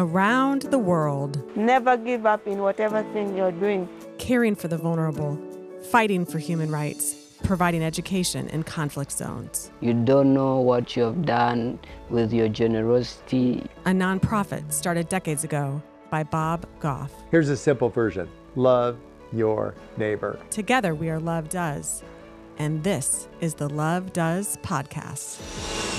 around the world, Never give up in whatever thing you're doing. caring for the vulnerable, fighting for human rights, providing education in conflict zones. You don't know what you have done with your generosity. A nonprofit started decades ago by Bob Goff. Here's a simple version love your neighbor. Together, we are Love Does. And this is the Love Does podcast.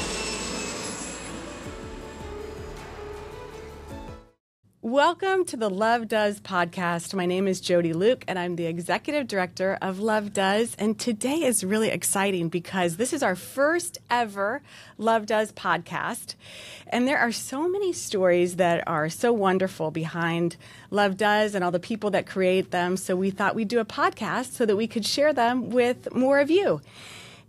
Welcome to the Love Does podcast. My name is Jody Luke, and I'm the executive director of Love Does. And today is really exciting because this is our first ever Love Does podcast. And there are so many stories that are so wonderful behind Love Does and all the people that create them. So we thought we'd do a podcast so that we could share them with more of you.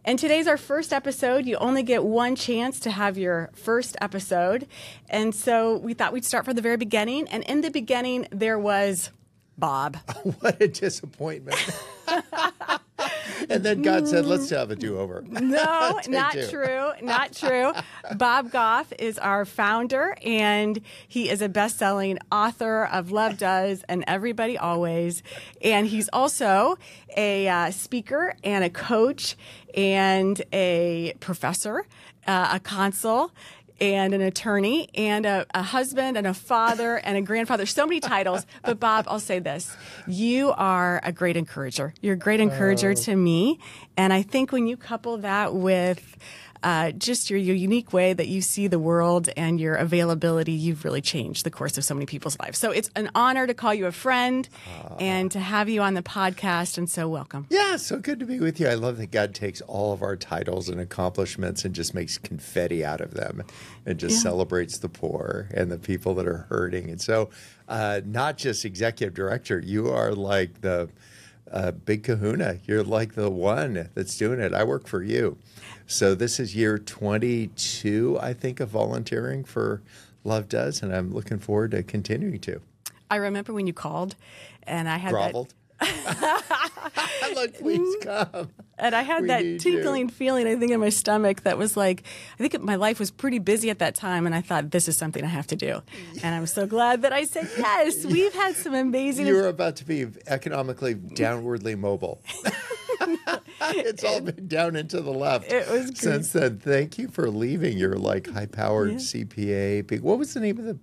And today's our first episode. You only get one chance to have your first episode. And so we thought we'd start from the very beginning. And in the beginning, there was Bob. what a disappointment. and then God said, let's have a do over. No, not two. true. Not true. Bob Goff is our founder, and he is a best selling author of Love Does and Everybody Always. And he's also a uh, speaker and a coach and a professor, uh, a consul. And an attorney, and a, a husband, and a father, and a grandfather. So many titles. But, Bob, I'll say this. You are a great encourager. You're a great encourager oh. to me. And I think when you couple that with uh, just your, your unique way that you see the world and your availability, you've really changed the course of so many people's lives. So it's an honor to call you a friend and to have you on the podcast. And so, welcome. Yeah, so good to be with you. I love that God takes all of our titles and accomplishments and just makes confetti out of them and just celebrates the poor and the people that are hurting. And so, uh, not just executive director, you are like the uh, big kahuna. You're like the one that's doing it. I work for you. So, this is year 22, I think, of volunteering for Love Does, and I'm looking forward to continuing to. I remember when you called, and I had that. Please mm. come. And I had We that tinkling you. feeling, I think, in my stomach that was like, I think my life was pretty busy at that time. And I thought, this is something I have to do. And I'm so glad that I said yes. We've had some amazing. You're about to be economically downwardly mobile. it's all been down into the left It was great. since then. Thank you for leaving your like high-powered CPA. What was the name of the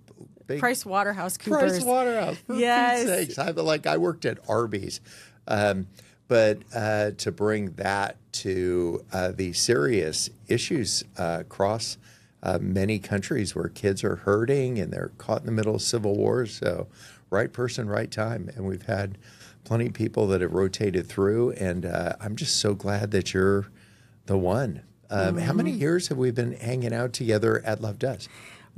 big Price Waterhouse Coopers. Price Waterhouse. For Yes. Sakes. I like I worked at Arby's, um, but uh, to bring that to uh, the serious issues uh, across uh, many countries where kids are hurting and they're caught in the middle of civil wars. So, right person, right time, and we've had plenty of people that have rotated through, and uh, I'm just so glad that you're the one. Um, How many years have we been hanging out together at Love Does?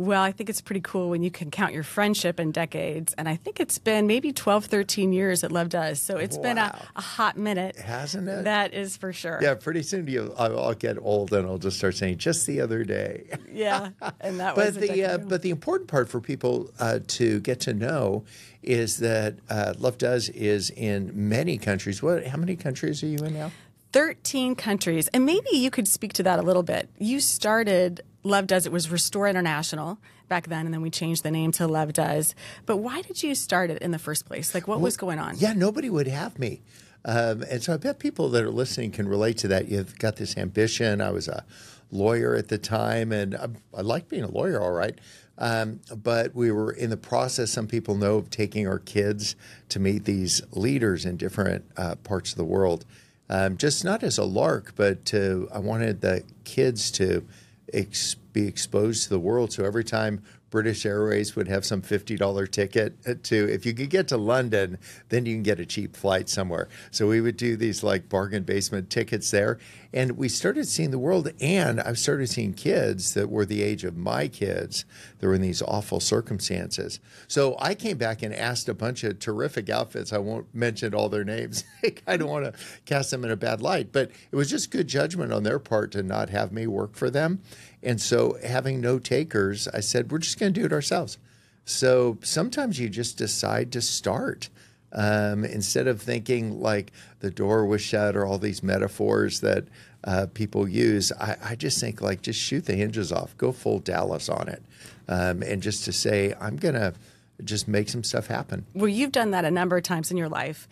Well, I think it's pretty cool when you can count your friendship in decades. And I think it's been maybe 12, 13 years that Love Does. So it's been a, a hot minute. Hasn't it? That is for sure. Yeah, pretty soon you, I'll, I'll get old and I'll just start saying just the other day. Yeah. And that But was the uh, but the important part for people uh, to get to know is that uh, Love Does is in many countries. What? How many countries are you in now? 13 countries. And maybe you could speak to that a little bit. You started Love Does, it was Restore International back then, and then we changed the name to Love Does. But why did you start it in the first place? Like, what was going on? Yeah, nobody would have me. Um, and so I bet people that are listening can relate to that. You've got this ambition. I was a lawyer at the time, and I, I liked being a lawyer, all right. Um, but we were in the process, some people know, of taking our kids to meet these leaders in different uh, parts of the world. Um, just not as a lark, but to, I wanted the kids to ex- be exposed to the world. So every time British Airways would have some $50 ticket to, if you could get to London, then you can get a cheap flight somewhere. So we would do these like bargain basement tickets there. And we started seeing the world. And I started seeing kids that were the age of my kids that were in these awful circumstances. So I came back and asked a bunch of terrific outfits. I won't mention all their names. I don't want to cast them in a bad light, but it was just good judgment on their part to not have me work for them. And so, having no takers, I said, we're just going to do it ourselves. So sometimes you just decide to start. Um, instead of thinking like the door was shut or all these metaphors that uh, people use, I, I just think like just shoot the hinges off, go full Dallas on it, um, and just to say I'm gonna just make some stuff happen. Well, you've done that a number of times in your life.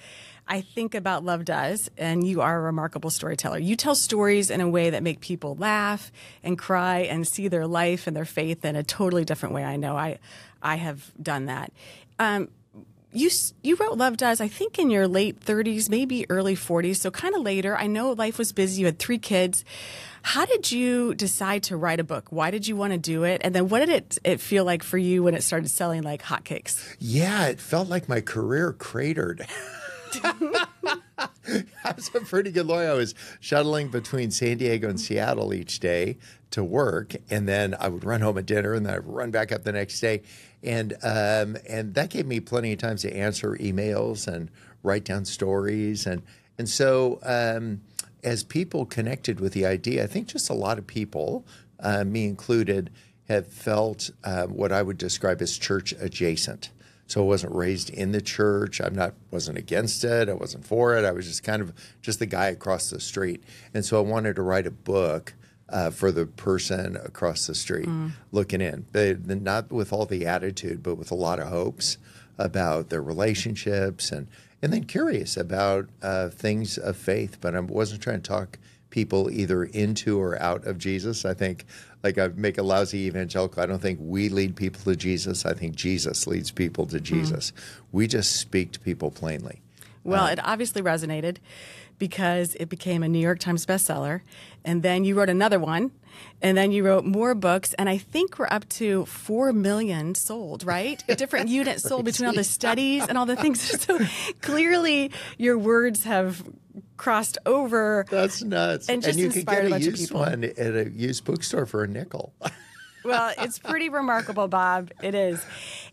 I think about Love Does, and you are a remarkable storyteller. You tell stories in a way that make people laugh and cry and see their life and their faith in a totally different way. I know I, I have done that. Um, you you wrote Love Does, I think, in your late 30s, maybe early 40s, so kind of later. I know life was busy. You had three kids. How did you decide to write a book? Why did you want to do it? And then what did it, it feel like for you when it started selling like hotcakes? Yeah, it felt like my career cratered. I was a pretty good lawyer. I was shuttling between San Diego and Seattle each day to work, and then I would run home at dinner, and then I'd run back up the next day, and um, and that gave me plenty of times to answer emails and write down stories, and and so um, as people connected with the idea, I think just a lot of people, uh, me included, have felt um, what I would describe as church adjacent. So I wasn't raised in the church. I'm not wasn't against it. I wasn't for it. I was just kind of just the guy across the street. And so I wanted to write a book uh, for the person across the street looking in, they, not with all the attitude, but with a lot of hopes about their relationships and and then curious about uh, things of faith. But I wasn't trying to talk people either into or out of Jesus. I think, like I make a lousy evangelical. I don't think we lead people to Jesus. I think Jesus leads people to hmm. Jesus. We just speak to people plainly. Well, um, it obviously resonated because it became a New York Times bestseller. And then you wrote another one. And then you wrote more books. And I think we're up to 4 million sold, right? Different units sold between all the studies and all the things. So clearly your words have crossed over. That's nuts. And just you could get a a used people. one at a used bookstore for a nickel. Well, it's pretty remarkable, Bob. It is.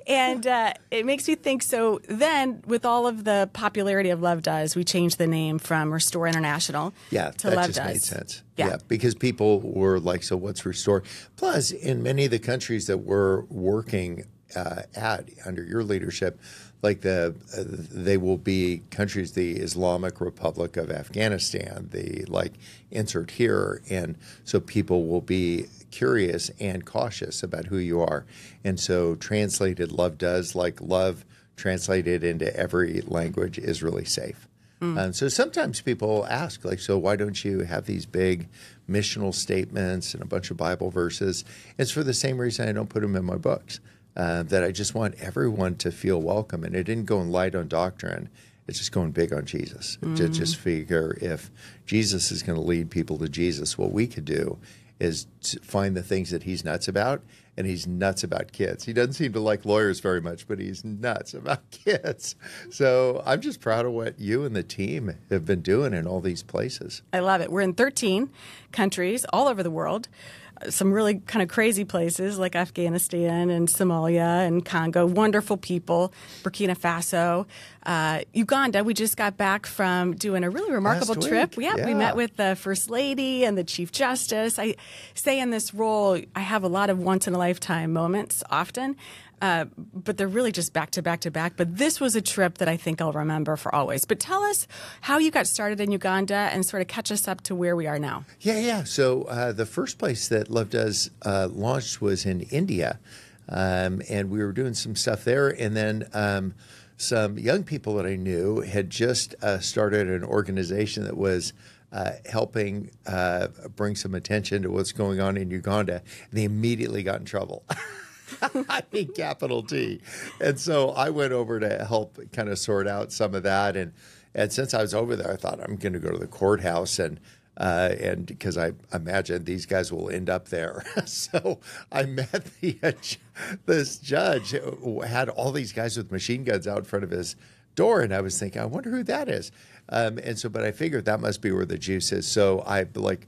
And uh, it makes me think so then, with all of the popularity of Love Does, we changed the name from Restore International Yeah, to that Love just Does. made sense. Yeah. because people were like, "So what's restore?" Plus, in many of the countries that we're working uh, at under your leadership, like the uh, they will be countries, the Islamic Republic of Afghanistan, the like insert here, and so people will be curious and cautious about who you are, and so translated, love does like love translated into every language is really safe. And so sometimes people ask, like, so why don't you have these big missional statements and a bunch of Bible verses? It's for the same reason I don't put them in my books. Uh, that I just want everyone to feel welcome, and it didn't go in light on doctrine. It's just going big on Jesus. To just figure if Jesus is going to lead people to Jesus, what we could do is to find the things that he's nuts about, and he's nuts about kids. He doesn't seem to like lawyers very much, but he's nuts about kids. So I'm just proud of what you and the team have been doing in all these places. I love it. We're in 13 countries all over the world. Some really kind of crazy places like Afghanistan and Somalia and Congo. Wonderful people. Burkina Faso, uh, Uganda. We just got back from doing a really remarkable Last trip. week, Yeah, we met with the First Lady and the Chief Justice. I say in this role, I have a lot of once in a lifetime moments often. Uh, but they're really just back to back to back. But this was a trip that I think I'll remember for always. But tell us how you got started in Uganda and sort of catch us up to where we are now. Yeah, yeah. So uh, the first place that Love Does uh, launched was in India, um, and we were doing some stuff there. And then um, some young people that I knew had just uh, started an organization that was. Uh, helping uh, bring some attention to what's going on in Uganda, and they immediately got in trouble. I mean, capital T. And so I went over to help kind of sort out some of that. And and since I was over there, I thought I'm going to go to the courthouse and uh, and because I imagine these guys will end up there. so I met the uh, this judge who had all these guys with machine guns out in front of his door, and I was thinking, I wonder who that is. Um, and so, but I figured that must be where the juice is. So I like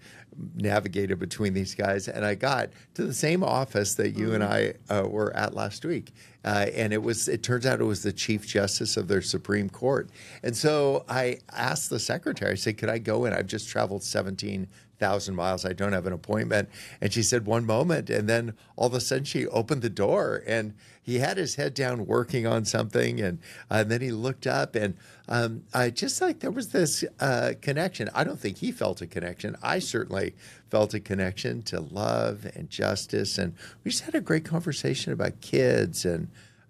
navigated between these guys, and I got to the same office that you and I uh, were at last week. Uh, and it was. It turns out it was the Chief Justice of their Supreme Court. And so I asked the secretary. I said, "Could I go in? I've just traveled seventeen thousand miles. I don't have an appointment." And she said, "One moment." And then all of a sudden, she opened the door, and he had his head down working on something, and, uh, and then he looked up, and um, I just like there was this uh, connection. I don't think he felt a connection. I certainly felt a connection to love and justice, and we just had a great conversation about kids and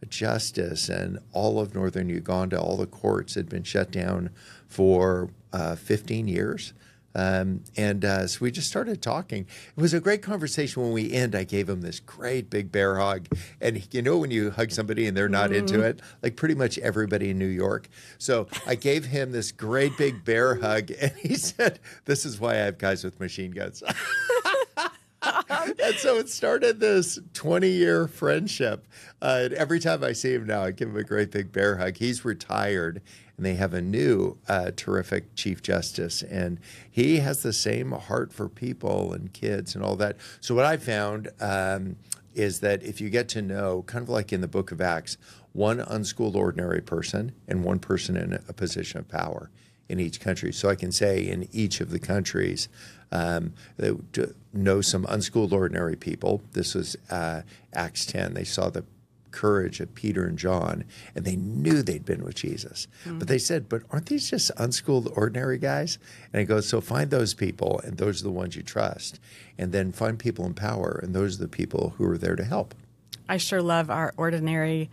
justice and all of northern Uganda. All the courts had been shut down for uh, 15 years. Um, and uh, so we just started talking. It was a great conversation. When we end, I gave him this great big bear hug. And you know, when you hug somebody and they're not into it, like pretty much everybody in New York. So I gave him this great big bear hug, and he said, "This is why I have guys with machine guns." and so it started this 20 year friendship. Uh, and every time I see him now, I give him a great big bear hug. He's retired and they have a new uh, terrific Chief Justice. And he has the same heart for people and kids and all that. So, what I found um, is that if you get to know, kind of like in the book of Acts, one unschooled ordinary person and one person in a position of power in each country. So I can say in each of the countries, um, to know some unschooled ordinary people. This was uh, Acts 10. They saw the courage of Peter and John, and they knew they'd been with Jesus. But they said, But aren't these just unschooled, ordinary guys? And he goes, So find those people, and those are the ones you trust. And then find people in power, and those are the people who are there to help. I sure love our ordinary,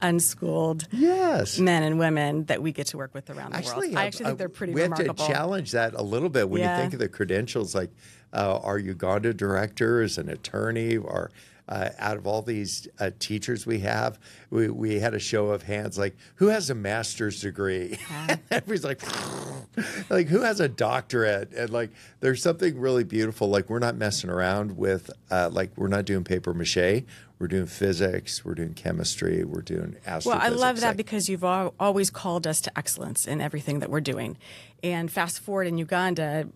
unschooled Yes. men and women that we get to work with around the Actually, world. I actually think they're pretty we remarkable. have to challenge that a little bit when Yeah. you think of the credentials, like uh, our Uganda director is an attorney, or uh, out of all these uh, teachers we have, we, we had a show of hands like, who has a master's degree? and everybody's like, like, who has a doctorate? And like, there's something really beautiful. Like, we're not messing around with, uh, like, we're not doing paper mache. We're doing physics, we're doing chemistry, we're doing astrophysics. Well, I love that because you've al- always called us to excellence in everything that we're doing. And fast forward in Uganda,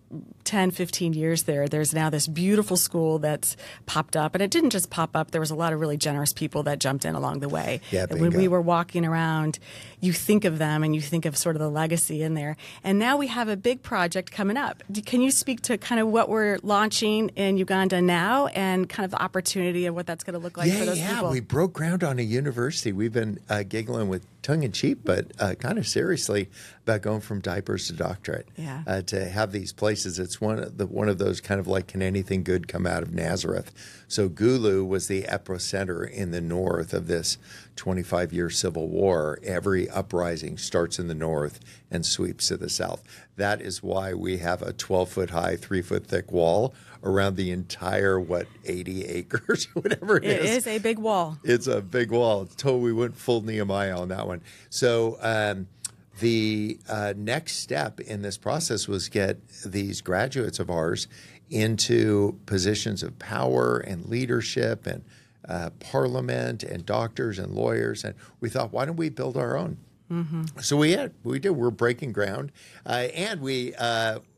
10, 15 years there, there's now this beautiful school that's popped up. And it didn't just pop up, there was a lot of really generous people that jumped in along the way. Yeah, and when we were walking around, you think of them and you think of sort of the legacy in there. And now we have a big project coming up. Can you speak to kind of what we're launching in Uganda now and kind of the opportunity of what that's going to look like yeah, for those yeah. people? We broke ground on a university. We've been uh, giggling with tongue in cheek, but uh, kind of seriously about going from diapers to doctorate. Yeah. Uh, to have these places, it's one of the one of those kind of like, can anything good come out of Nazareth? So Gulu was the epicenter in the north of this 25 year civil war. Every uprising starts in the north and sweeps to the south. That is why we have a 12 foot high, three foot thick wall around the entire what 80 acres, whatever it is. It is a big wall. it's a big wall. It's total. We went full Nehemiah on that one. So um, the uh, next step in this process was get these graduates of ours into positions of power and leadership and uh, parliament and doctors and lawyers. And we thought, why don't we build our own? So we had, we did. We're breaking ground, uh, and we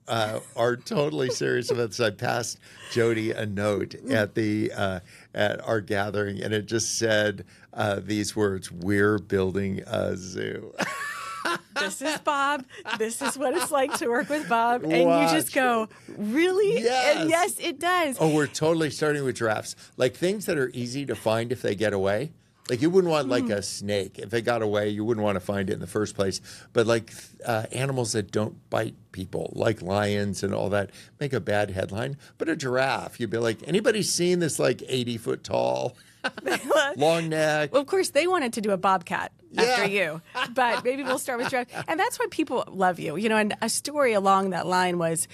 uh, are totally serious about this. I passed Jody a note at the uh, at our gathering, and it just said uh, these words: "We're building a zoo." this is Bob. This is what it's like to work with Bob. And Watch. you just go, really? Yes. And yes, it does. oh, we're totally starting with giraffes, like things that are easy to find if they get away. Like you wouldn't want like a snake if it got away. You wouldn't want to find it in the first place. But like uh, animals that don't bite people, like lions and all that, make a bad headline. But a giraffe, you'd be like, anybody seen this like eighty foot tall, long neck? Well, of course, they wanted to do a bobcat after Yeah. you, but maybe we'll start with giraffe. And that's why people love you. You know, and a story along that line was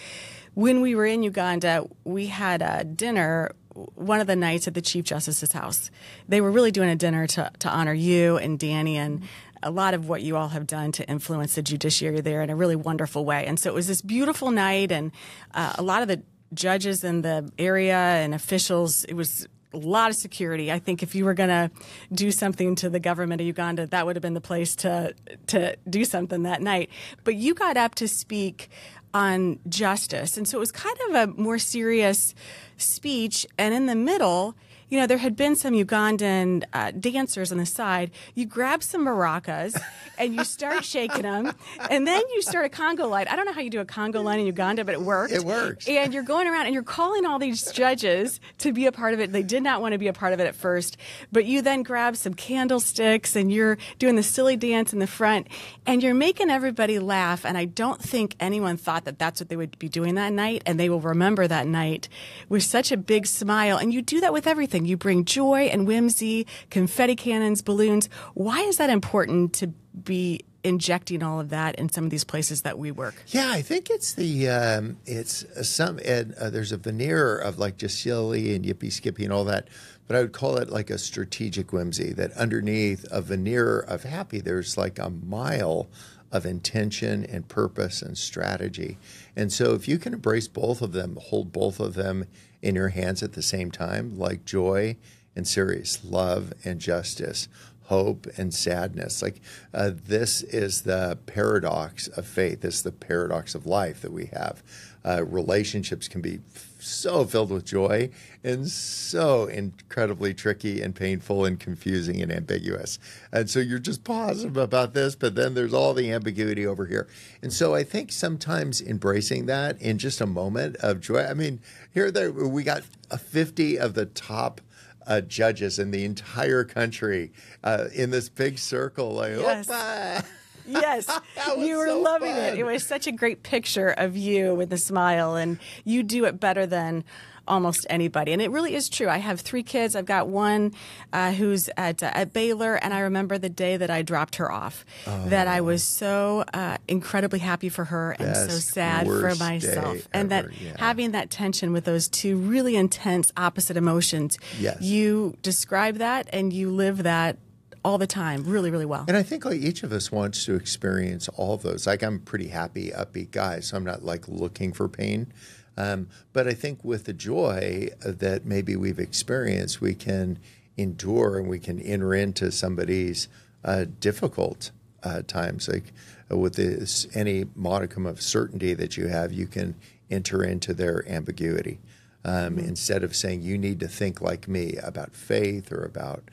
when we were in Uganda, we had a dinner one of the nights at the Chief Justice's house. They were really doing a dinner to, to honor you and Danny and a lot of what you all have done to influence the judiciary there in a really wonderful way. And so it was this beautiful night, and uh, a lot of the judges in the area and officials, it was a lot of security. I think if you were going to do something to the government of Uganda, that would have been the place to to do something that night. But you got up to speak on justice. And so it was kind of a more serious speech. And in the middle, you know, there had been some Ugandan uh, dancers on the side. You grab some maracas and you start shaking them, and then you start a conga line. I don't know how you do a conga line in Uganda, but it worked. It works. And you're going around and you're calling all these judges to be a part of it. They did not want to be a part of it at first, but you then grab some candlesticks and you're doing the silly dance in the front, and you're making everybody laugh. And I don't think anyone thought that that's what they would be doing that night, and they will remember that night with such a big smile. And you do that with everything. You bring joy and whimsy, confetti cannons, balloons. Why is that important to be injecting all of that in some of these places that we work? Yeah, I think it's the um, it's some and uh, there's a veneer of like just silly and yippee skippy and all that, but I would call it like a strategic whimsy. That underneath a veneer of happy, there's like a mile of intention and purpose and strategy. And so if you can embrace both of them, hold both of them in your hands at the same time, like joy and serious, love and justice, hope and sadness. Like uh, this is the paradox of faith. This is the paradox of life that we have. Uh, relationships can be so filled with joy and so incredibly tricky and painful and confusing and ambiguous. And so you're just positive about this, but then there's all the ambiguity over here. And so I think sometimes embracing that in just a moment of joy. I mean, here there we got a 50 of the top uh, judges in the entire country uh, in this big circle. Like, Yes. Yes, you were so loving fun. it. It was such a great picture of you with a smile, and you do it better than almost anybody. And it really is true. I have three kids. I've got one uh, who's at uh, at Baylor, and I remember the day that I dropped her off. That I was so uh, incredibly happy for her and so sad for myself, and ever, that yeah. having that tension with those two really intense opposite emotions. Yes. you describe that and you live that all the time, really, really well. And I think like each of us wants to experience all of those. Like I'm a pretty happy, upbeat guy, so I'm not like looking for pain. Um, but I think with the joy that maybe we've experienced, we can endure and we can enter into somebody's uh, difficult uh, times. Like uh, with this, any modicum of certainty that you have, you can enter into their ambiguity. Um, Instead of saying you need to think like me about faith or about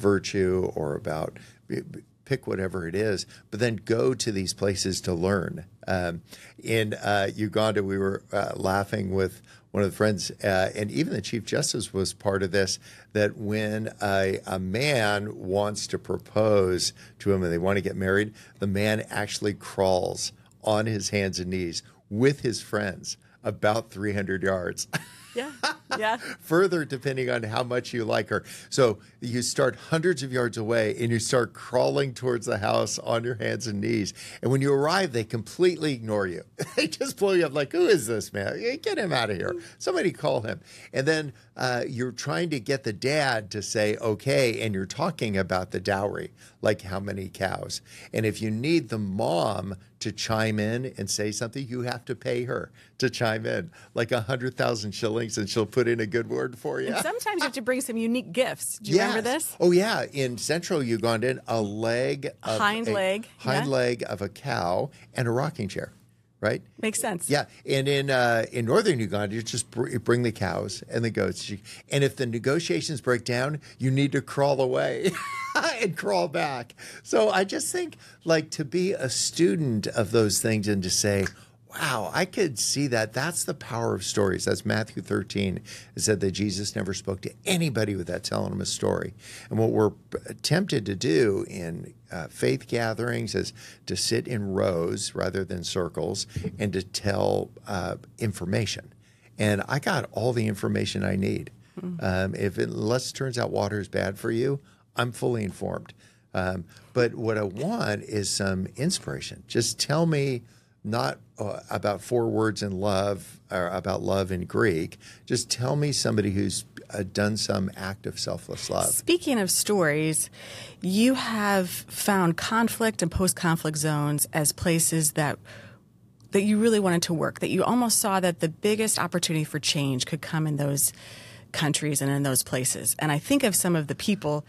virtue or about pick whatever it is, but then go to these places to learn. Um, in uh, Uganda, we were uh, laughing with one of the friends, uh, and even the Chief Justice was part of this. That when a, a man wants to propose to him and they want to get married, the man actually crawls on his hands and knees with his friends about 300 yards. yeah, yeah. further depending on how much you like her. So you start hundreds of yards away and you start crawling towards the house on your hands and knees. And when you arrive, they completely ignore you. they just blow you up like, who is this man? Get him out of here. Somebody call him. And then uh, you're trying to get the dad to say, okay, and you're talking about the dowry, like how many cows. And if you need the mom to chime in and say something, you have to pay her to chime in, like a hundred thousand shillings, and she'll put in a good word for you. And sometimes you have to bring some unique gifts. Do you remember this? Oh yeah, in central Ugandan, a leg, of Hind a- leg, hind yeah. leg of a cow, and a rocking chair, right? Makes sense. Yeah, and in uh, in northern Uganda, you just br- bring the cows and the goats, and if the negotiations break down, you need to crawl away and crawl back. So I just think like to be a student of those things and to say. Wow, I could see that. That's the power of stories. That's Matthew 13. It said that Jesus never spoke to anybody without telling them a story. And what we're tempted to do in uh, faith gatherings is to sit in rows rather than circles and to tell uh, information. And I got all the information I need. Um, if it, unless it turns out water is bad for you, I'm fully informed. Um, but what I want is some inspiration. Just tell me not uh, about four words in love or about love in Greek. Just tell me somebody who's uh, done some act of selfless love. Speaking of stories, you have found conflict and post-conflict zones as places that that you really wanted to work. That you almost saw that the biggest opportunity for change could come in those countries and in those places. And I think of some of the people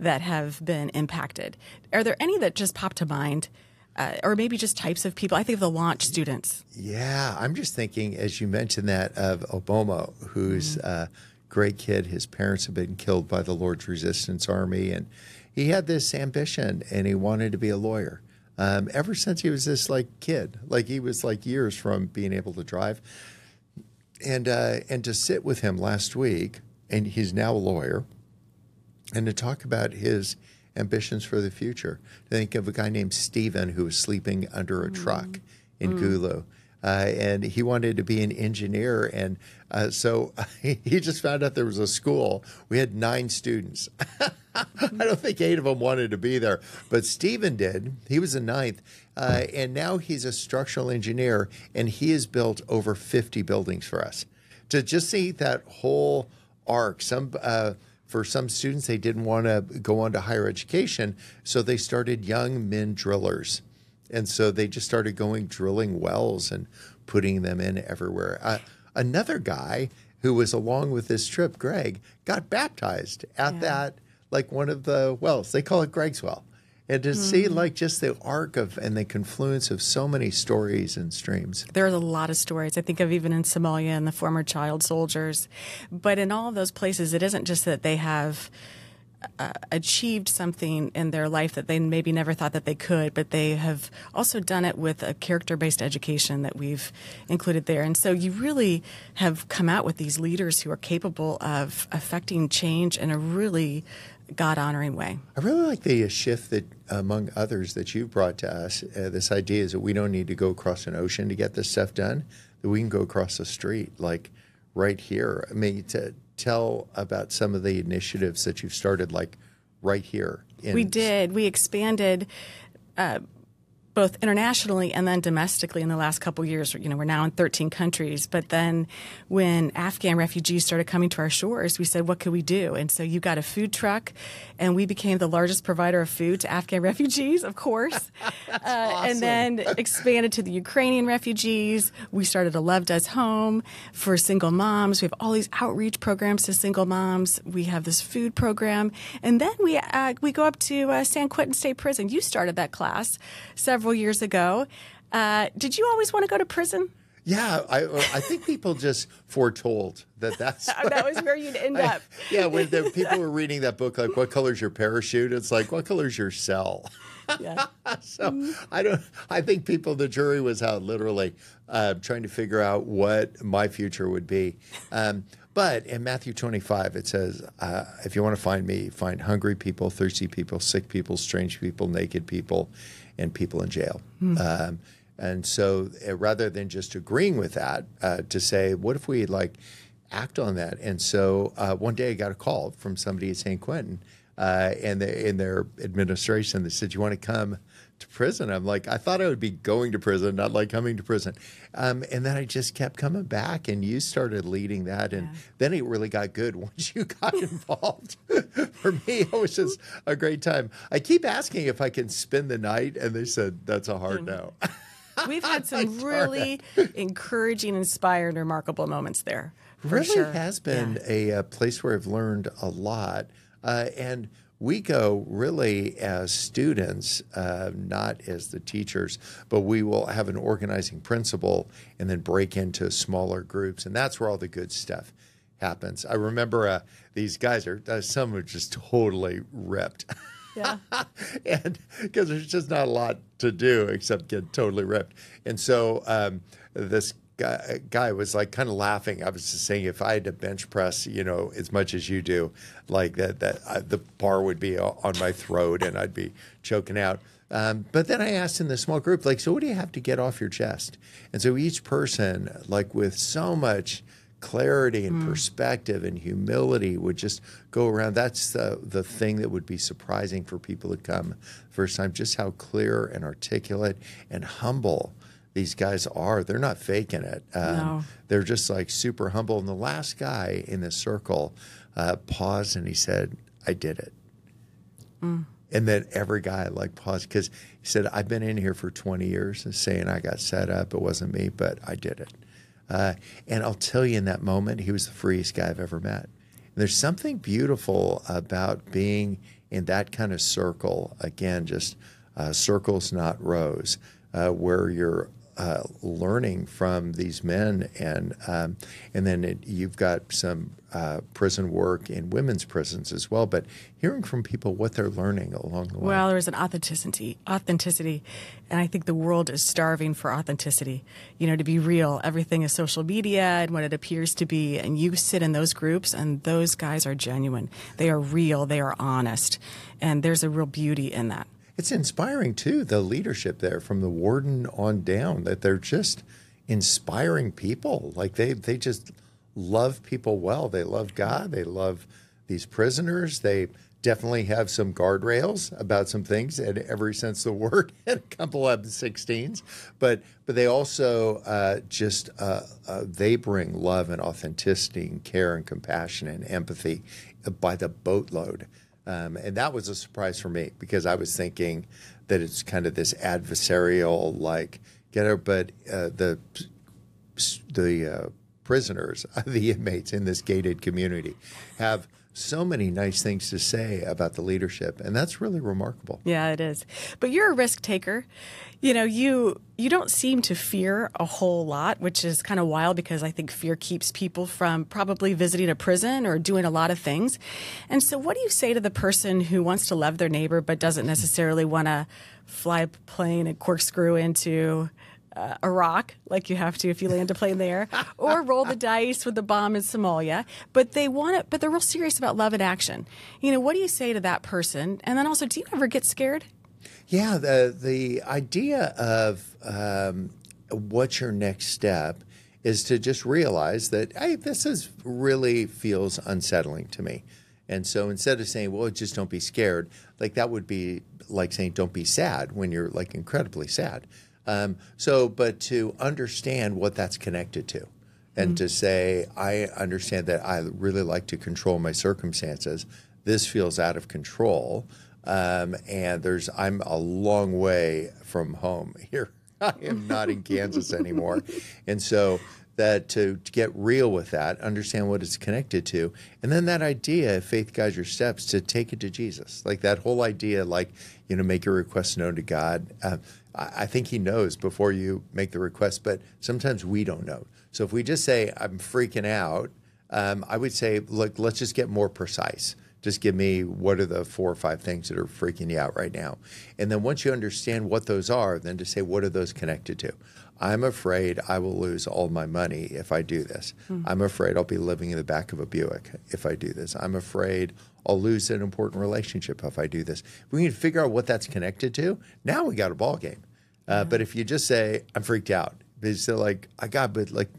that have been impacted. Are there any that just pop to mind? Uh, or maybe just types of people. I think of the launch students. Yeah, I'm just thinking as you mentioned that of Obomo, who's a great kid. His parents have been killed by the Lord's Resistance Army, and he had this ambition, and he wanted to be a lawyer. Um, ever since he was this like kid, like he was like years from being able to drive, and uh, and to sit with him last week, and he's now a lawyer, and to talk about his ambitions for the future. Think of a guy named Stephen who was sleeping under a truck in Gulu. Uh, and he wanted to be an engineer. And uh, so he just found out there was a school. We had nine students. I don't think eight of them wanted to be there, but Stephen did. He was a ninth. Uh, and now he's a structural engineer, and he has built over 50 buildings for us. To just see that whole arc, some uh, for some students, they didn't want to go on to higher education, so they started young men drillers. And so they just started going drilling wells and putting them in everywhere. Uh, another guy who was along with this trip, Greg, got baptized at that, like one of the wells. They call it Greg's Well. And to see like just the arc of and the confluence of so many stories and streams. There's a lot of stories. I think of even in Somalia and the former child soldiers. But in all of those places, it isn't just that they have uh, achieved something in their life that they maybe never thought that they could, but they have also done it with a character based education that we've included there. And so you really have come out with these leaders who are capable of affecting change in a really God honoring way. I really like the uh, shift that, among others, that you've brought to us. Uh, this idea is that we don't need to go across an ocean to get this stuff done; that we can go across the street, like right here. I mean, to tell about some of the initiatives that you've started, like right here. In, We did. We expanded uh, both internationally and then domestically in the last couple years. You know, we're now in 13 countries. But then when Afghan refugees started coming to our shores, we said, what could we do? And so you got a food truck, and we became the largest provider of food to Afghan refugees, of course. uh, And then expanded to the Ukrainian refugees. We started a Love Does Home for single moms. We have all these outreach programs to single moms. We have this food program. And then we, uh, we go up to uh, San Quentin State Prison. You started that class several years ago. Uh, did you always want to go to prison? Yeah, I, I think people just foretold that that's that was where you'd end up. yeah, when the people were reading that book, like, what color's your parachute? It's like, what color's your cell? Yeah. so I don't. I think people, the jury was out literally uh, trying to figure out what my future would be. Um, but in Matthew 25, it says, uh, if you want to find me, find hungry people, thirsty people, sick people, strange people, naked people, and people in jail. Um, and so uh, rather than just agreeing with that, uh, to say, what if we like act on that? And so uh, one day I got a call from somebody at San Quentin uh, and the, in their administration. that said, you want to come to prison? I'm like, I thought I would be going to prison, not like coming to prison. Um, and then I just kept coming back, and you started leading that. And then it really got good once you got involved. For me, it was just a great time. I keep asking if I can spend the night, and they said, that's a hard no. We've had some really encouraging, inspired, remarkable moments there. Really sure. has been a, uh place where I've learned a lot. Uh, and we go really as students, uh, not as the teachers, but we will have an organizing principle and then break into smaller groups. And that's where all the good stuff happens. I remember uh, these guys are, uh, some are just totally ripped. Yeah. and because there's just not a lot to do except get totally ripped. And so um, this guy, guy was like kind of laughing. I was just saying, if I had to bench press, you know, as much as you do, like that, that uh, the bar would be on my throat and I'd be choking out. Um, but then I asked in the small group, like, so what do you have to get off your chest? And so each person, like, with so much clarity and perspective and humility would just go around. That's the the thing that would be surprising for people to come first time. Just how clear and articulate and humble these guys are. They're not faking it. Um, No. They're just like super humble. And the last guy in the circle uh, paused and he said, "I did it." And then every guy like paused because he said, I've been in here for 20 years and saying I got set up. It wasn't me, but I did it. Uh, and I'll tell you in that moment, he was the freest guy I've ever met. And there's something beautiful about being in that kind of circle. Again, just uh, circles, not rows, uh, where you're uh, learning from these men, and um, and then it, you've got some uh, prison work in women's prisons as well. But hearing from people what they're learning along the way. Well, there's an authenticity, authenticity, and I think the world is starving for authenticity. You know, to be real, everything is social media and what it appears to be, and you sit in those groups, and those guys are genuine. They are real. They are honest, and there's a real beauty in that. It's inspiring too, the leadership there from the warden on down, that they're just inspiring people. Like they, they just love people well. They love God. They love these prisoners. They definitely have some guardrails about some things in every sense of the word, and a couple of 16s. But but they also uh, just uh, uh, they bring love and authenticity and care and compassion and empathy by the boatload. Um, and that was a surprise for me because I was thinking that it's kind of this adversarial, like, get her, but uh, the the uh, prisoners, the inmates in this gated community, have so many nice things to say about the leadership, and that's really remarkable. Yeah, it is. But you're a risk taker. You know, you you don't seem to fear a whole lot, which is kind of wild because I think fear keeps people from probably visiting a prison or doing a lot of things. And so, what do you say to the person who wants to love their neighbor but doesn't necessarily want to fly a plane and corkscrew into uh, Iraq, like you have to if you land a plane there, or roll the dice with the bomb in Somalia. But they want it, but they're real serious about love and action. You know, what do you say to that person? And then also, do you ever get scared? Yeah, the the idea of um, what's your next step is to just realize that hey, this is really feels unsettling to me. And so instead of saying, well, just don't be scared, like that would be like saying, don't be sad when you're like incredibly sad. Um, so, but to understand what that's connected to, and mm-hmm. to say, I understand that I really like to control my circumstances. This feels out of control, um, and there's I'm a long way from home here. I am not in Kansas anymore, and so that to, to, get real with that, understand what it's connected to, and then that idea, faith guides your steps, to take it to Jesus. Like that whole idea, like you know, make your request known to God. Uh, I think he knows before you make the request, but sometimes we don't know. So if we just say, I'm freaking out, um, I would say, look, let's just get more precise. Just give me what are the four or five things that are freaking you out right now. And then once you understand what those are, then to say, what are those connected to? I'm afraid I will lose all my money if I do this. Mm-hmm. I'm afraid I'll be living in the back of a Buick if I do this. I'm afraid I'll lose an important relationship if I do this. If we can figure out what that's connected to, now we got a ball game. Uh, but if you just say, I'm freaked out, it's like, I got, but like,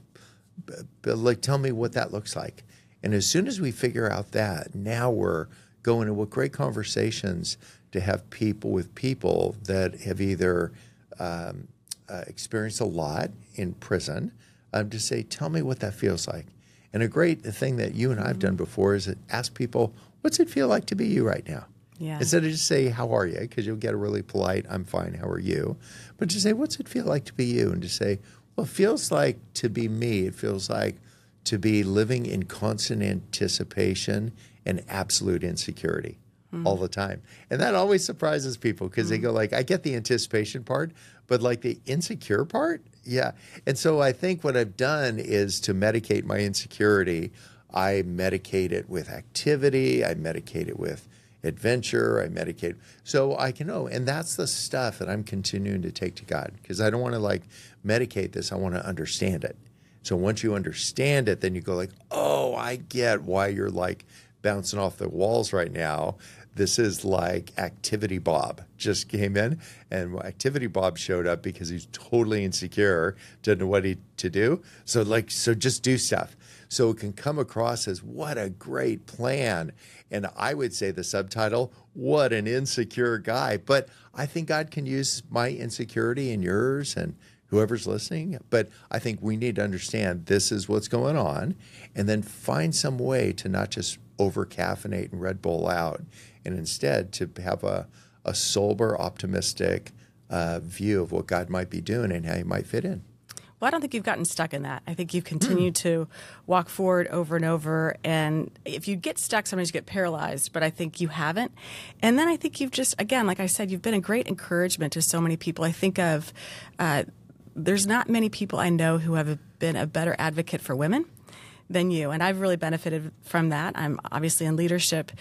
but like, tell me what that looks like. And as soon as we figure out that, now we're going to what great conversations to have people with people that have either um, uh, experienced a lot in prison um, to say, tell me what that feels like. And a great thing that you and I have done before is ask people, what's it feel like to be you right now? Yeah. Instead of just say, how are you? Because you'll get a really polite, I'm fine, how are you? But to say, what's it feel like to be you? And to say, well, it feels like to be me. It feels like to be living in constant anticipation and absolute insecurity mm. all the time. And that always surprises people because mm. they go like, I get the anticipation part, but like the insecure part, yeah. And so I think what I've done is to medicate my insecurity. I medicate it with activity. I medicate it with adventure. I medicate. So I can know. And that's the stuff that I'm continuing to take to God because I don't want to like medicate this. I want to understand it. So once you understand it, then you go like, oh, I get why you're like bouncing off the walls right now. This is like Activity Bob just came in, and Activity Bob showed up because he's totally insecure, didn't know what he to do. So like, so just do stuff. So it can come across as what a great plan. And I would say the subtitle, what an insecure guy. But I think God can use my insecurity and yours and whoever's listening. But I think we need to understand this is what's going on and then find some way to not just over caffeinate and Red Bull out and instead to have a, a sober, optimistic uh, view of what God might be doing and how he might fit in. Well, I don't think you've gotten stuck in that. I think you've continued to walk forward over and over. And if you get stuck, sometimes you get paralyzed, but I think you haven't. And then I think you've just, again, like I said, you've been a great encouragement to so many people. I think of, uh, there's not many people I know who have been a better advocate for women than you. And I've really benefited from that. I'm obviously in leadership.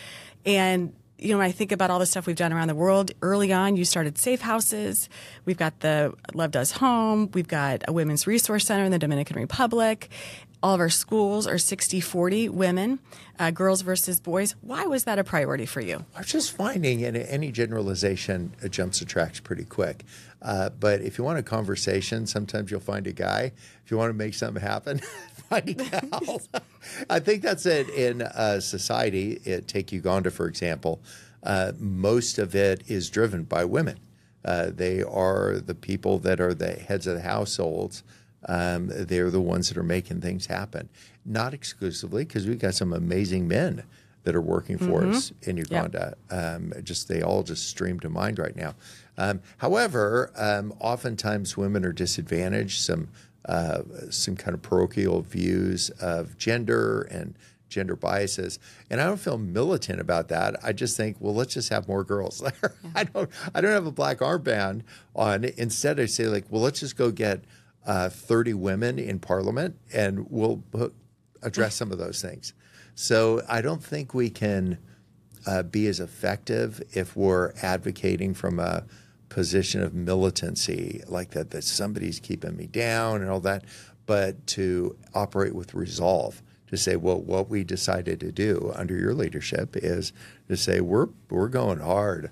And you know, when I think about all the stuff we've done around the world, early on, you started safe houses. We've got the Love Does Home. We've got a women's resource center in the Dominican Republic. All of our schools are 60 40 women, uh, girls versus boys. Why was that a priority for you? I'm just finding in any generalization uh, jumps the tracks pretty quick. Uh, but if you want a conversation, sometimes you'll find a guy. If you want to make something happen, a gal. I think that's it in uh, society. It, take Uganda, for example. Uh, most of it is driven by women. Uh, they are the people that are the heads of the households. Um, they're the ones that are making things happen. Not exclusively, because we've got some amazing men that are working for mm-hmm. us in Uganda. Um, just they all just stream to mind right now. Um, however, um, oftentimes women are disadvantaged. Some uh, some kind of parochial views of gender and gender biases, and I don't feel militant about that. I just think, well, let's just have more girls there. Yeah. I don't I don't have a black armband on. Instead, I say like, well, let's just go get uh, 30 women in parliament, and we'll address some of those things. So I don't think we can uh, be as effective if we're advocating from a position of militancy, like that, that somebody's keeping me down and all that, but to operate with resolve to say, well, what we decided to do under your leadership is to say we're we're going hard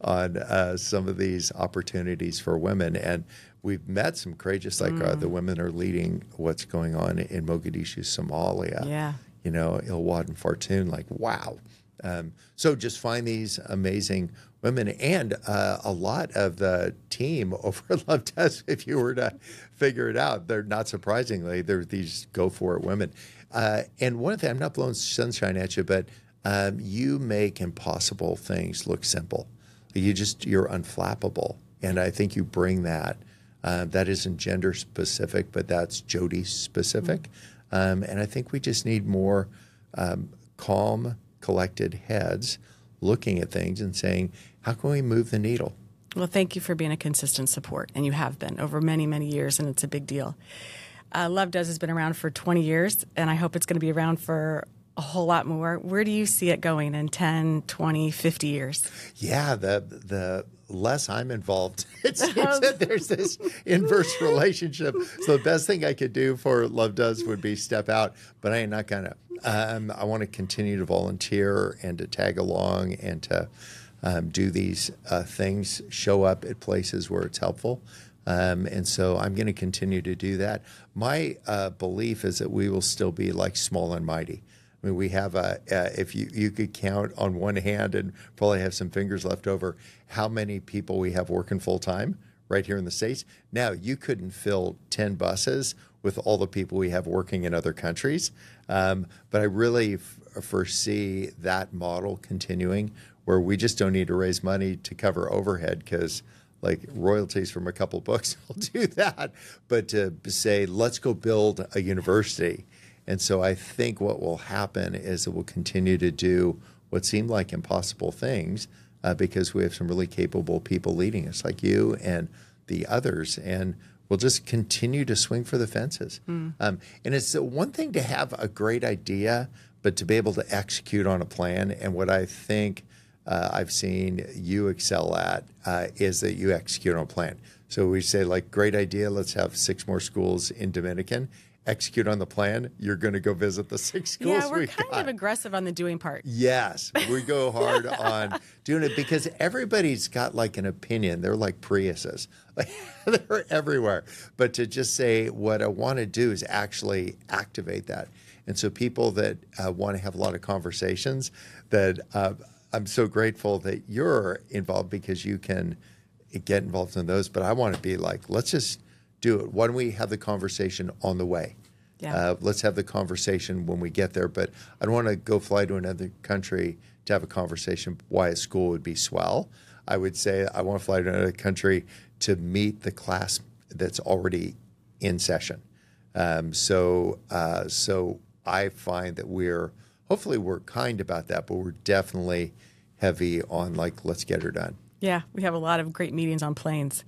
on uh, some of these opportunities for women, and we've met some courageous, like mm. uh, the mm. women are leading what's going on in Mogadishu, Somalia. Yeah you know, Ilwad and Fartun, like, wow. Um, so just find these amazing women and uh, a lot of the team over at Love Does, if you were to figure it out, they're not surprisingly, they're these go for it women. Uh, and one thing, I'm not blowing sunshine at you, but um, you make impossible things look simple. You just, you're unflappable. And I think you bring that. Uh, that isn't gender specific, but that's Jody specific. Mm-hmm. Um, and I think we just need more um, calm, collected heads looking at things and saying, how can we move the needle? Well, thank you for being a consistent support, and you have been over many, many years, and it's a big deal. Uh, Love Does has been around for 20 years, and I hope it's going to be around for a whole lot more. Where do you see it going in 10, 20, 50 years? Yeah, the the less I'm involved, it seems that there's this inverse relationship. So the best thing I could do for Love Does would be step out, but I ain't not gonna. Um, I want to continue to volunteer and to tag along and to um, do these uh, things, show up at places where it's helpful. Um, and so I'm going to continue to do that. My uh, belief is that we will still be like small and mighty. I mean, we have a, uh, if you, you could count on one hand and probably have some fingers left over, how many people we have working full time right here in the States. Now, you couldn't fill 10 buses with all the people we have working in other countries. Um, but I really f- foresee that model continuing where we just don't need to raise money to cover overhead because like royalties from a couple books will do that. But to say, let's go build a university and so I think what will happen is it will continue to do what seemed like impossible things uh, because we have some really capable people leading us, like you and the others. And we'll just continue to swing for the fences. Mm. Um, and it's one thing to have a great idea, but to be able to execute on a plan. And what I think uh, I've seen you excel at uh, is that you execute on a plan. So we say, like, great idea, let's have six more schools in Dominican execute on the plan, you're going to go visit the six schools. Yeah, we're we kind got. of aggressive on the doing part. Yes, we go hard on doing it because everybody's got like an opinion. They're like Priuses, they're everywhere. But to just say what I want to do is actually activate that. And so people that uh, want to have a lot of conversations, that uh, I'm so grateful that you're involved because you can get involved in those. But I want to be like, let's just do it. Why don't we have the conversation on the way? Yeah. Uh, let's have the conversation when we get there. But I don't want to go fly to another country to have a conversation why a school would be swell. I would say I want to fly to another country to meet the class that's already in session. Um, so uh, so I find that we're hopefully we're kind about that, but we're definitely heavy on like let's get her done. Yeah, we have a lot of great meetings on planes.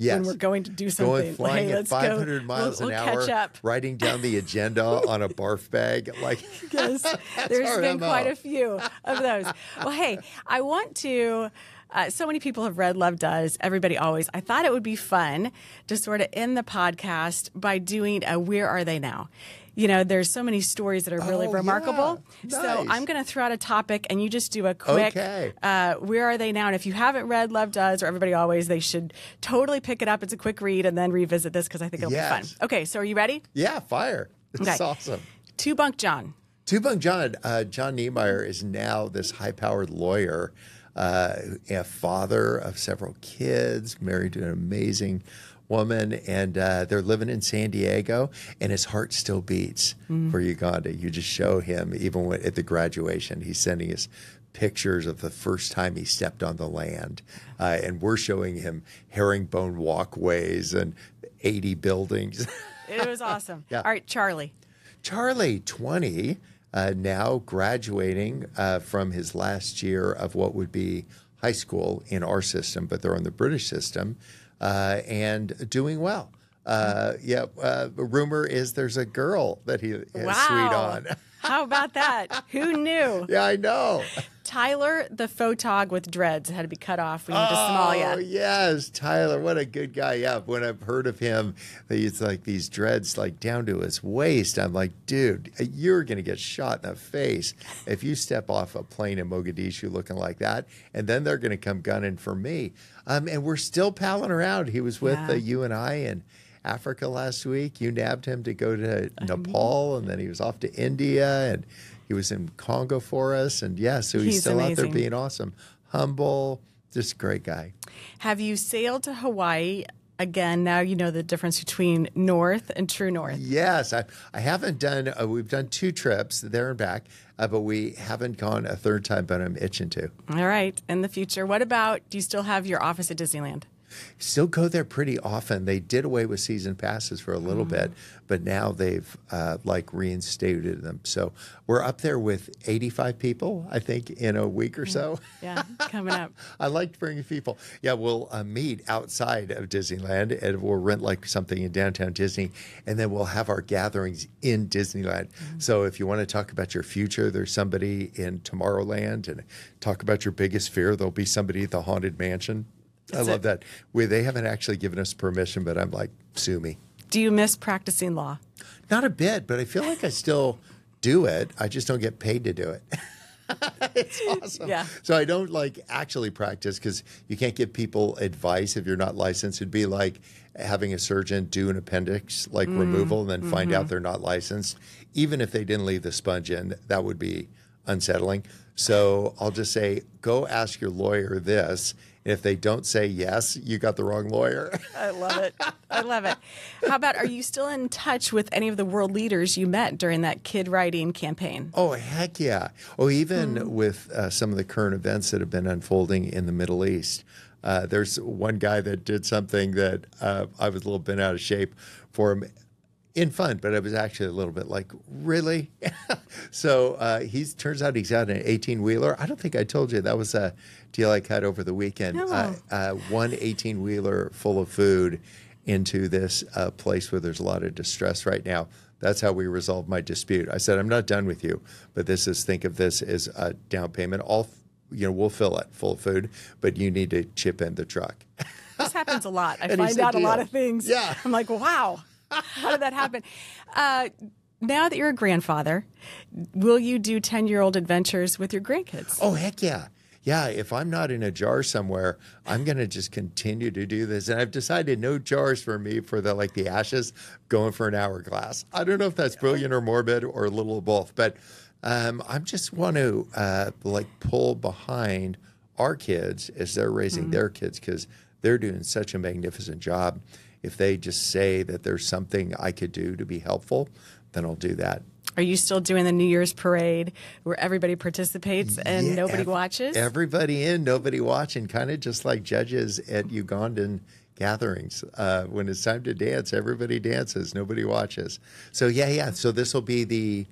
Yes. When we're going to do something. Going flying Hey, at let's go. 500 miles We'll- an we'll hour, up. writing down the agenda on a barf bag. Like, Yes, there's been MO. quite a few of those. Well, hey, I want to. Uh, so many people have read Love Does, Everybody Always. I thought it would be fun to sort of end the podcast by doing a Where Are They Now? You know, there's so many stories that are really Oh, remarkable. yeah. So I'm going to throw out a topic and you just do a quick Okay. uh, Where Are They Now? And if you haven't read Love Does or Everybody Always, they should totally pick it up. It's a quick read and then revisit this because I think it'll be fun. Okay, so are you ready? yeah, fire. This Okay. awesome. Two Bunk John. Tubung John, uh, John Niemeyer is now this high powered lawyer, uh, a father of several kids, married to an amazing woman, and uh, they're living in San Diego, and his heart still beats for Uganda. You just show him, even when, at the graduation, he's sending us pictures of the first time he stepped on the land, uh, and we're showing him herringbone walkways and 80 buildings. It was awesome. Yeah. All right, Charlie. Charlie, 20, uh, now graduating uh, from his last year of what would be high school in our system, but they're on the British system, uh, and doing well. Uh, yeah, uh, rumor is there's a girl that he is Wow. sweet on. How about that? Who knew? yeah, I know. Tyler, the photog with dreads, had to be cut off when he went to Somalia. Oh, yes, Tyler, what a good guy. Yeah, when I've heard of him, he's like these dreads like down to his waist. I'm like, dude, you're going to get shot in the face if you step off a plane in Mogadishu looking like that. And then they're going to come gunning for me. Um, and we're still palling around. He was with Yeah. uh, you and I in Africa last week. You nabbed him to go to Nepal, and then he was off to India, and he was in Congo for us. And yeah, so he's, He's still out there being awesome, humble, just a great guy. Have you sailed to Hawaii again? Now you know the difference between North and True North. Yes, I, I haven't done. Uh, we've done two trips there and back, uh, but we haven't gone a third time. But I'm itching to. All right, in the future. What about, do you still have your office at Disneyland? Still go there pretty often. They did away with season passes for a little bit, but now they've uh, like reinstated them. So we're up there with 85 people, I think, in a week or so. Yeah, coming up. I like bringing people. Yeah, we'll uh, meet outside of Disneyland and we'll rent like something in downtown Disney, and then we'll have our gatherings in Disneyland. So if you want to talk about your future, there's somebody in Tomorrowland, and talk about your biggest fear, there'll be somebody at the Haunted Mansion. I love that. We, they haven't actually given us permission, but I'm like, sue me. Do you miss practicing law? Not a bit, but I feel like I still do it. I just don't get paid to do it. it's awesome. Yeah. So I don't like actually practice because you can't give people advice if you're not licensed. It'd be like having a surgeon do an appendix like mm, removal and then find out mm-hmm. they're not licensed. Even if they didn't leave the sponge in, that would be unsettling. So I'll just say, go ask your lawyer this. And if they don't say yes, you got the wrong lawyer. I love it. I love it. How about, are you still in touch with any of the world leaders you met during that kid writing campaign? Oh, heck yeah. Oh, even with uh, some of the current events that have been unfolding in the Middle East. Uh, there's one guy that did something that uh, I was a little bit out of shape for him in fun, but it was actually a little bit like, really? so uh, he turns out he's got an 18 wheeler. I don't think I told you that was a deal I cut over the weekend. Uh, uh, one 18 wheeler full of food into this uh, place where there's a lot of distress right now. That's how we resolved my dispute. I said, I'm not done with you, but this is think of this as a down payment. All you know, we'll fill it full of food, but you need to chip in the truck. This happens a lot. I And find out a lot of things. Yeah. I'm like, wow, how did that happen? Uh, now that you're a grandfather, will you do 10 year old adventures with your grandkids? Oh heck yeah. Yeah, if I'm not in a jar somewhere, I'm going to just continue to do this. And I've decided no jars for me for the like the ashes going for an hourglass. I don't know if that's brilliant or morbid or a little of both, but um, I just want to uh, like pull behind our kids as they're raising their kids because they're doing such a magnificent job. If they just say that there's something I could do to be helpful, then I'll do that. Are you still doing the New Year's parade where everybody participates and Yeah, nobody ev- watches? Everybody in, nobody watching, kind of just like judges at Ugandan gatherings. Uh, when it's time to dance, everybody dances, nobody watches. So, yeah, yeah. So, this will be the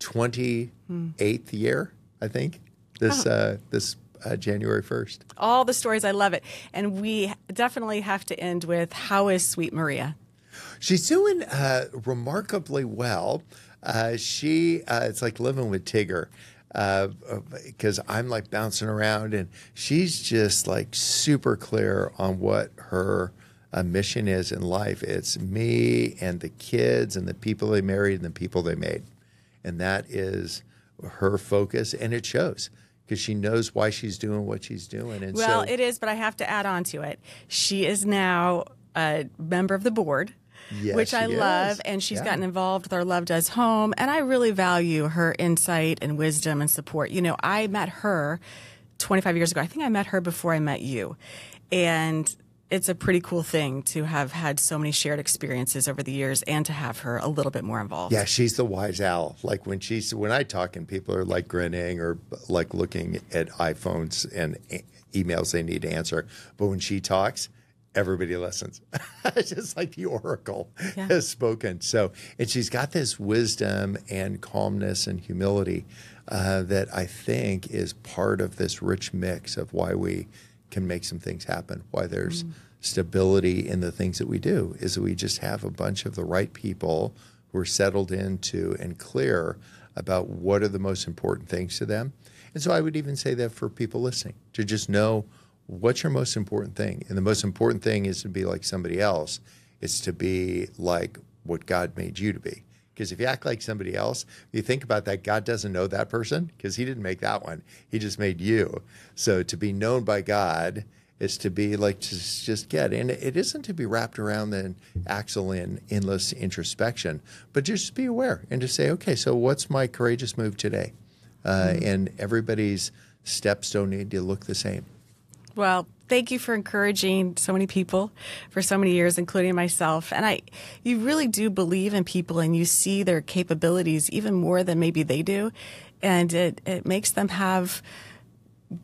28th year, I think, this, uh, this uh, January 1st. All the stories, I love it. And we definitely have to end with how is Sweet Maria? She's doing uh, remarkably well. Uh, she, uh, it's like living with Tigger because I'm like bouncing around and she's just like super clear on what her uh, mission is in life. It's me and the kids and the people they married and the people they made. And that is her focus and it shows because she knows why she's doing what she's doing. And Well, so, it is, but I have to add on to it. She is now a member of the board. Yes, which I love, is. and she's Yeah. gotten involved with our Love Does Home, and I really value her insight and wisdom and support. You know, I met her 25 years ago. I think I met her before I met you, and it's a pretty cool thing to have had so many shared experiences over the years, and to have her a little bit more involved. Yeah, she's the wise owl. Like when she's when I talk and people are like grinning or like looking at iPhones and emails they need to answer, but when she talks, everybody listens. it's just like the oracle Yeah. has spoken. So, and she's got this wisdom and calmness and humility uh, that I think is part of this rich mix of why we can make some things happen. Why there's mm. stability in the things that we do is that we just have a bunch of the right people who are settled into and clear about what are the most important things to them. And so I would even say that for people listening to just know what's your most important thing. And the most important thing is to be like somebody else. It's to be like what God made you to be. Because if you act like somebody else, you think about that, God doesn't know that person because he didn't make that one. He just made you. So to be known by God is to be like just just get and it isn't to be wrapped around the axle in endless introspection but just be aware and just say okay so what's my courageous move today uh, and everybody's steps don't need to look the same Well, thank you for encouraging so many people for so many years, including myself. And I, you really do believe in people, and you see their capabilities even more than maybe they do, and it it makes them have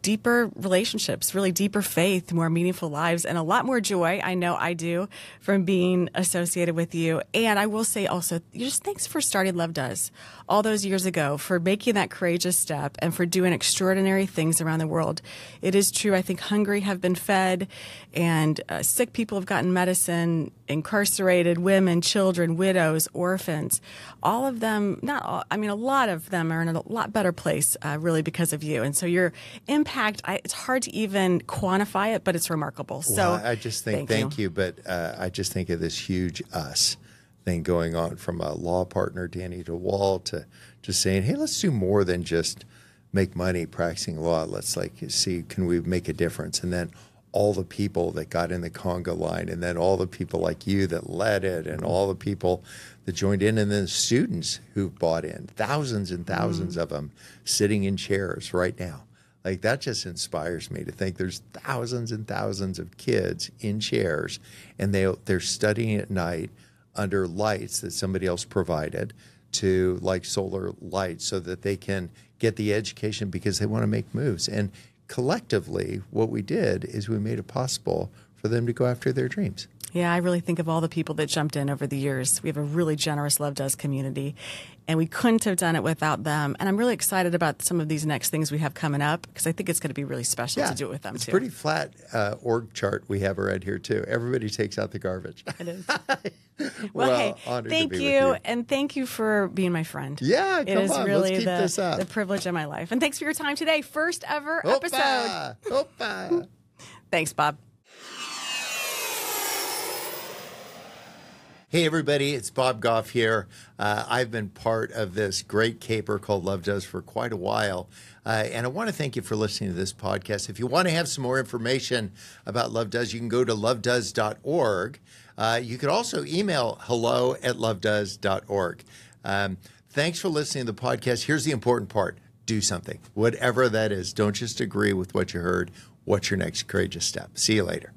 deeper relationships, really deeper faith, more meaningful lives, and a lot more joy. I know I do from being associated with you. And I will say also, just thanks for starting Love Does all those years ago, for making that courageous step and for doing extraordinary things around the world. It is true. I think hungry have been fed, and uh, sick people have gotten medicine, incarcerated women, children, widows, orphans. All of them, not all, I mean, a lot of them are in a lot better place, uh, really, because of you. And so your impact, I, it's hard to even quantify it, but it's remarkable. So Well, I just think thank, you. but uh, I just think of this huge us thing going on from a law partner, Danny DeWall, to just saying, hey, let's do more than just make money practicing law. Let's like see, can we make a difference? And then all the people that got in the conga line, and then all the people like you that led it, and all the people that joined in, and then students who've bought in, thousands and thousands of them sitting in chairs right now. Like that just inspires me to think there's thousands and thousands of kids in chairs and they they're studying at night under lights that somebody else provided to like solar lights so that they can get the education because they want to make moves. And collectively what we did is we made it possible for them to go after their dreams. Yeah, I really think of all the people that jumped in over the years. We have a really generous Love Does community, and we couldn't have done it without them. And I'm really excited about some of these next things we have coming up because I think it's going to be really special to do it with them too. it's too. pretty flat uh, org chart we have around here too. Everybody takes out the garbage. It is. Well, Well, hey, thank you, you. and thank you for being my friend. Yeah, it is on, really the, this up. the privilege of my life. And thanks for your time today. First ever episode. Opa! Opa! Thanks, Bob. Hey, everybody, it's Bob Goff here. Uh, I've been part of this great caper called Love Does for quite a while. Uh, and I want to thank you for listening to this podcast. If you want to have some more information about Love Does, you can go to lovedoes.org. Uh, you could also email hello at lovedoes.org. Um, thanks for listening to the podcast. Here's the important part do something, whatever that is. Don't just agree with what you heard. What's your next courageous step? See you later.